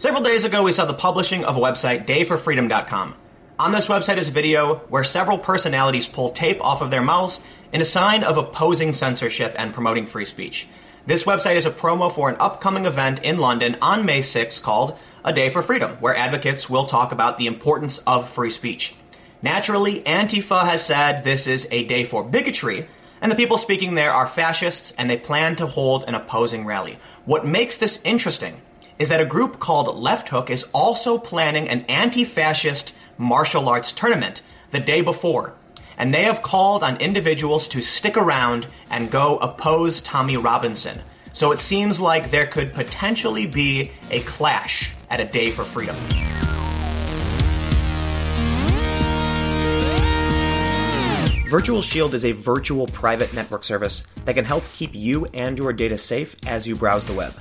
Several days ago, we saw the publishing of a website, dayforfreedom.com. On this website is a video where several personalities pull tape off of their mouths in a sign of opposing censorship and promoting free speech. This website is a promo for an upcoming event in London on May 6 called A Day for Freedom, where advocates will talk about the importance of free speech. Naturally, Antifa has said this is a day for bigotry, and the people speaking there are fascists and they plan to hold an opposing rally. What makes this interesting is that a group called Left Hook is also planning an anti fascist martial arts tournament the day before. And they have called on individuals to stick around and go oppose Tommy Robinson. So it seems like there could potentially be a clash at a day for freedom. Virtual Shield is a virtual private network service that can help keep you and your data safe as you browse the web.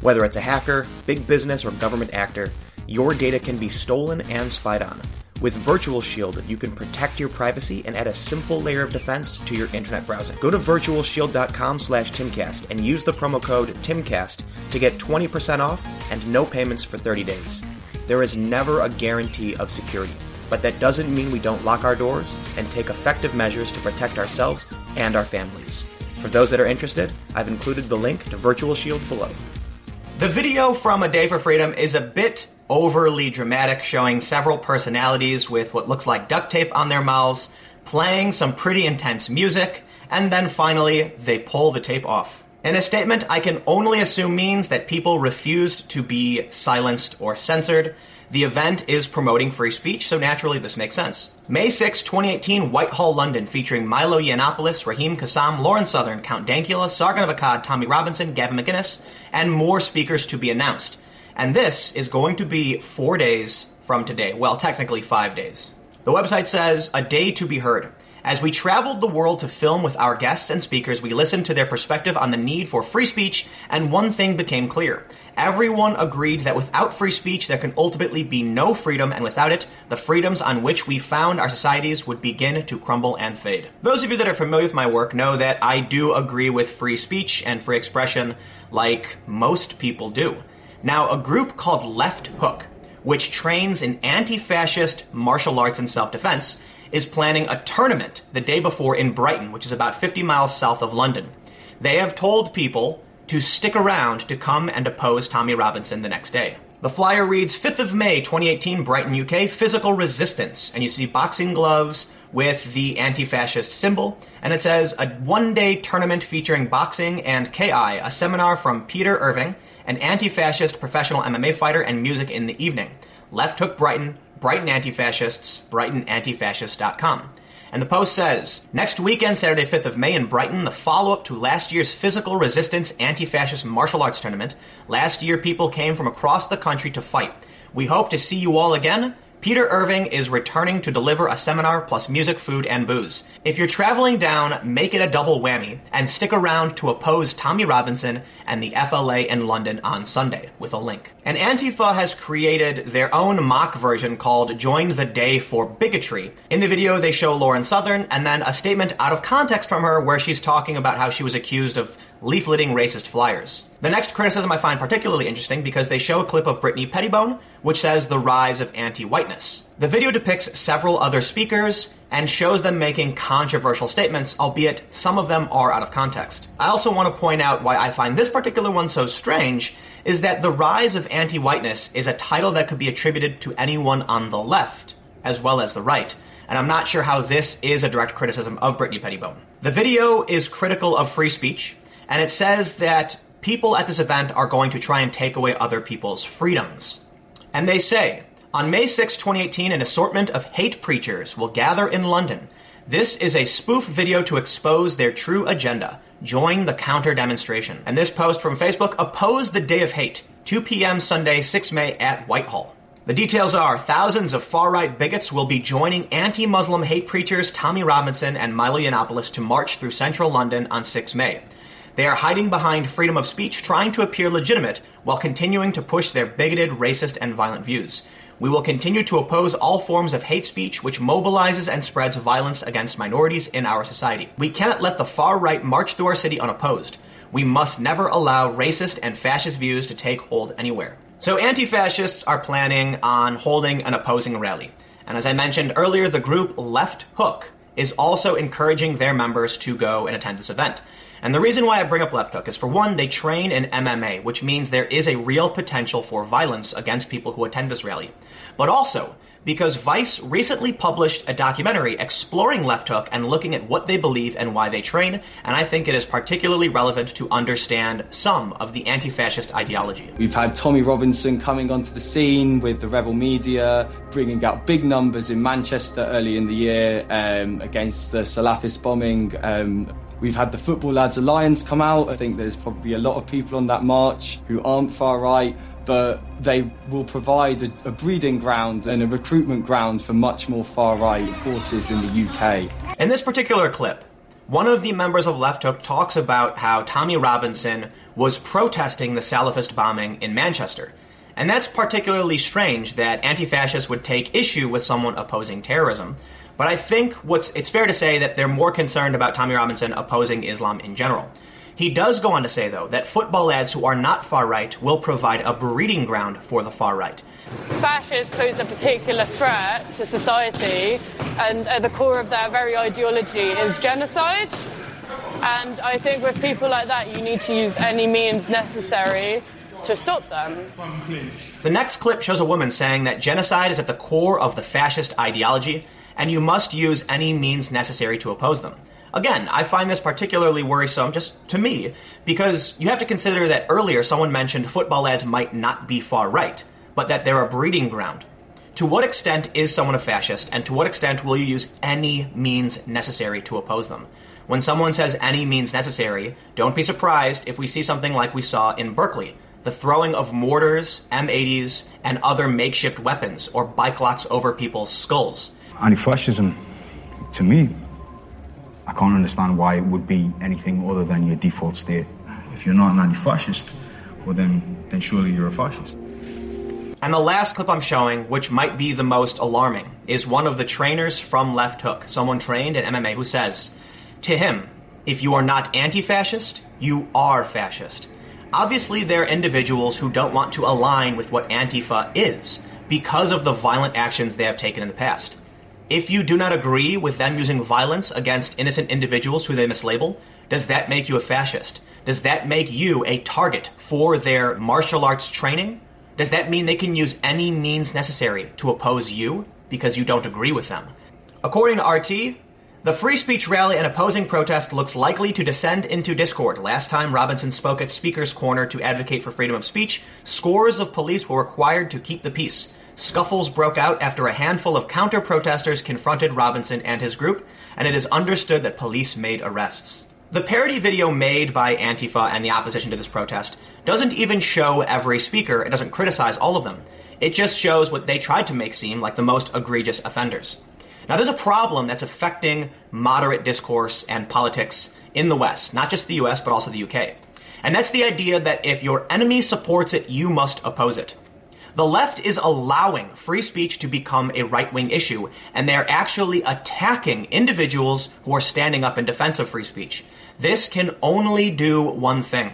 Whether it's a hacker, big business, or government actor, your data can be stolen and spied on. With Virtual Shield, you can protect your privacy and add a simple layer of defense to your internet browsing. Go to virtualshield.com slash timcast and use the promo code TIMCAST to get 20% off and no payments for 30 days. There is never a guarantee of security but that doesn't mean we don't lock our doors and take effective measures to protect ourselves and our families. For those that are interested, I've included the link to Virtual Shield below. The video from A Day for Freedom is a bit overly dramatic, showing several personalities with what looks like duct tape on their mouths, playing some pretty intense music, and then finally, they pull the tape off. In a statement, I can only assume means that people refused to be silenced or censored, the event is promoting free speech, so naturally this makes sense. May 6, 2018, Whitehall, London, featuring Milo Yiannopoulos, Raheem Kassam, Lauren Southern, Count Dankula, Sargon of Akkad, Tommy Robinson, Gavin McInnes, and more speakers to be announced. And this is going to be four days from today. Well, technically five days. The website says, a day to be heard. As we traveled the world to film with our guests and speakers, we listened to their perspective on the need for free speech, and one thing became clear. Everyone agreed that without free speech, there can ultimately be no freedom, and without it, the freedoms on which we found our societies would begin to crumble and fade. Those of you that are familiar with my work know that I do agree with free speech and free expression like most people do. Now, a group called Left Hook, which trains in anti fascist martial arts and self defense, is planning a tournament the day before in Brighton, which is about 50 miles south of London. They have told people to stick around to come and oppose Tommy Robinson the next day. The flyer reads 5th of May 2018, Brighton, UK, physical resistance. And you see boxing gloves with the anti fascist symbol. And it says a one day tournament featuring boxing and KI, a seminar from Peter Irving, an anti fascist professional MMA fighter, and music in the evening. Left Hook Brighton, Brighton Anti Fascists, BrightonAntifascist.com. And the Post says next weekend, Saturday, 5th of May, in Brighton, the follow up to last year's Physical Resistance Anti Fascist Martial Arts Tournament. Last year, people came from across the country to fight. We hope to see you all again. Peter Irving is returning to deliver a seminar plus music, food, and booze. If you're traveling down, make it a double whammy and stick around to oppose Tommy Robinson and the FLA in London on Sunday with a link. And Antifa has created their own mock version called Join the Day for Bigotry. In the video, they show Lauren Southern and then a statement out of context from her where she's talking about how she was accused of leafleting racist flyers. The next criticism I find particularly interesting because they show a clip of Brittany Pettibone, which says the rise of anti whiteness. The video depicts several other speakers and shows them making controversial statements, albeit some of them are out of context. I also want to point out why I find this particular one so strange is that the rise of anti whiteness is a title that could be attributed to anyone on the left as well as the right and I'm not sure how this is a direct criticism of Brittany Pettibone. The video is critical of free speech, and it says that people at this event are going to try and take away other people's freedoms. And they say, on May 6, 2018, an assortment of hate preachers will gather in London. This is a spoof video to expose their true agenda. Join the counter demonstration. And this post from Facebook oppose the day of hate, 2 p.m. Sunday, 6 May at Whitehall. The details are thousands of far right bigots will be joining anti Muslim hate preachers Tommy Robinson and Milo Yiannopoulos to march through central London on 6 May. They are hiding behind freedom of speech, trying to appear legitimate while continuing to push their bigoted, racist, and violent views. We will continue to oppose all forms of hate speech which mobilizes and spreads violence against minorities in our society. We cannot let the far right march through our city unopposed. We must never allow racist and fascist views to take hold anywhere. So, anti fascists are planning on holding an opposing rally. And as I mentioned earlier, the group Left Hook is also encouraging their members to go and attend this event. And the reason why I bring up Left Hook is for one, they train in MMA, which means there is a real potential for violence against people who attend this rally. But also, because Vice recently published a documentary exploring Left Hook and looking at what they believe and why they train, and I think it is particularly relevant to understand some of the anti fascist ideology. We've had Tommy Robinson coming onto the scene with the Rebel Media, bringing out big numbers in Manchester early in the year um, against the Salafist bombing. Um, We've had the Football Lads Alliance come out. I think there's probably a lot of people on that march who aren't far right, but they will provide a, a, breeding ground and a recruitment ground for much more far right forces in the UK. In this particular clip, one of the members of Left Hook talks about how Tommy Robinson was protesting the Salafist bombing in Manchester. And that's particularly strange that anti fascists would take issue with someone opposing terrorism. But I think what's it's fair to say that they're more concerned about Tommy Robinson opposing Islam in general. He does go on to say, though, that football lads who are not far right will provide a breeding ground for the far right. Fascists pose a particular threat to society, and at the core of their very ideology is genocide. And I think with people like that, you need to use any means necessary to stop them. The next clip shows a woman saying that genocide is at the core of the fascist ideology, and you must use any means necessary to oppose them. Again, I find this particularly worrisome, just to me, because you have to consider that earlier someone mentioned football lads might not be far right, but that they're a breeding ground. To what extent is someone a fascist, and to what extent will you use any means necessary to oppose them? When someone says any means necessary, don't be surprised if we see something like we saw in Berkeley the throwing of mortars, M80s, and other makeshift weapons or bike locks over people's skulls. Anti fascism, to me, I can't understand why it would be anything other than your default state. If you're not an anti-fascist, well then, then surely you're a fascist. And the last clip I'm showing, which might be the most alarming, is one of the trainers from Left Hook, someone trained in MMA, who says, To him, if you are not anti fascist, you are fascist. Obviously, there are individuals who don't want to align with what Antifa is because of the violent actions they have taken in the past. If you do not agree with them using violence against innocent individuals who they mislabel, does that make you a fascist? Does that make you a target for their martial arts training? Does that mean they can use any means necessary to oppose you because you don't agree with them? According to RT, the free speech rally and opposing protest looks likely to descend into discord. Last time Robinson spoke at Speaker's Corner to advocate for freedom of speech, scores of police were required to keep the peace. Scuffles broke out after a handful of counter protesters confronted Robinson and his group, and it is understood that police made arrests. The parody video made by Antifa and the opposition to this protest doesn't even show every speaker, it doesn't criticize all of them. It just shows what they tried to make seem like the most egregious offenders. Now, there's a problem that's affecting moderate discourse and politics in the West, not just the US, but also the UK. And that's the idea that if your enemy supports it, you must oppose it. The left is allowing free speech to become a right wing issue, and they're actually attacking individuals who are standing up in defense of free speech. This can only do one thing.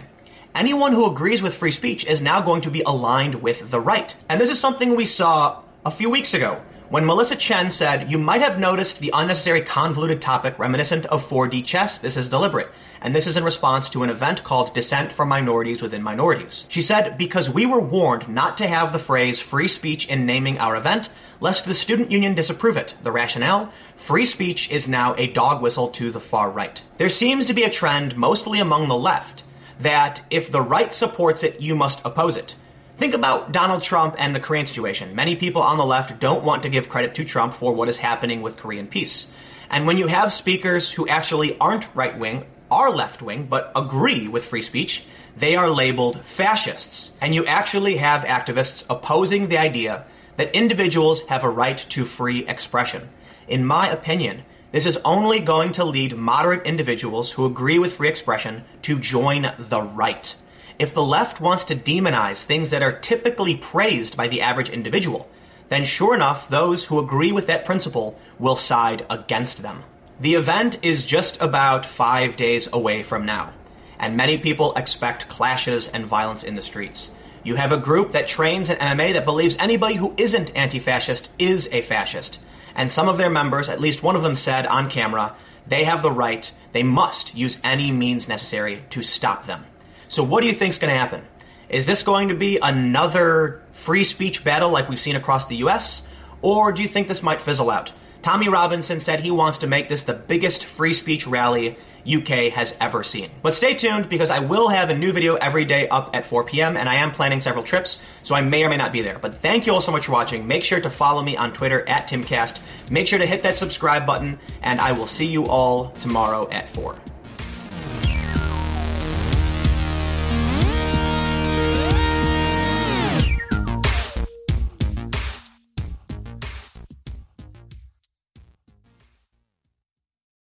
Anyone who agrees with free speech is now going to be aligned with the right. And this is something we saw a few weeks ago when Melissa Chen said, You might have noticed the unnecessary convoluted topic reminiscent of 4D chess. This is deliberate and this is in response to an event called Dissent from Minorities Within Minorities. She said, Because we were warned not to have the phrase free speech in naming our event, lest the student union disapprove it. The rationale? Free speech is now a dog whistle to the far right. There seems to be a trend, mostly among the left, that if the right supports it, you must oppose it. Think about Donald Trump and the Korean situation. Many people on the left don't want to give credit to Trump for what is happening with Korean peace. And when you have speakers who actually aren't right wing are left wing but agree with free speech, they are labeled fascists. And you actually have activists opposing the idea that individuals have a right to free expression. In my opinion, this is only going to lead moderate individuals who agree with free expression to join the right. If the left wants to demonize things that are typically praised by the average individual, then sure enough, those who agree with that principle will side against them. The event is just about five days away from now, and many people expect clashes and violence in the streets. You have a group that trains in MMA that believes anybody who isn't anti fascist is a fascist. And some of their members, at least one of them said on camera, they have the right, they must use any means necessary to stop them. So, what do you think is going to happen? Is this going to be another free speech battle like we've seen across the US? Or do you think this might fizzle out? Tommy Robinson said he wants to make this the biggest free speech rally UK has ever seen. But stay tuned because I will have a new video every day up at 4 p.m. and I am planning several trips, so I may or may not be there. But thank you all so much for watching. Make sure to follow me on Twitter at TimCast. Make sure to hit that subscribe button, and I will see you all tomorrow at 4.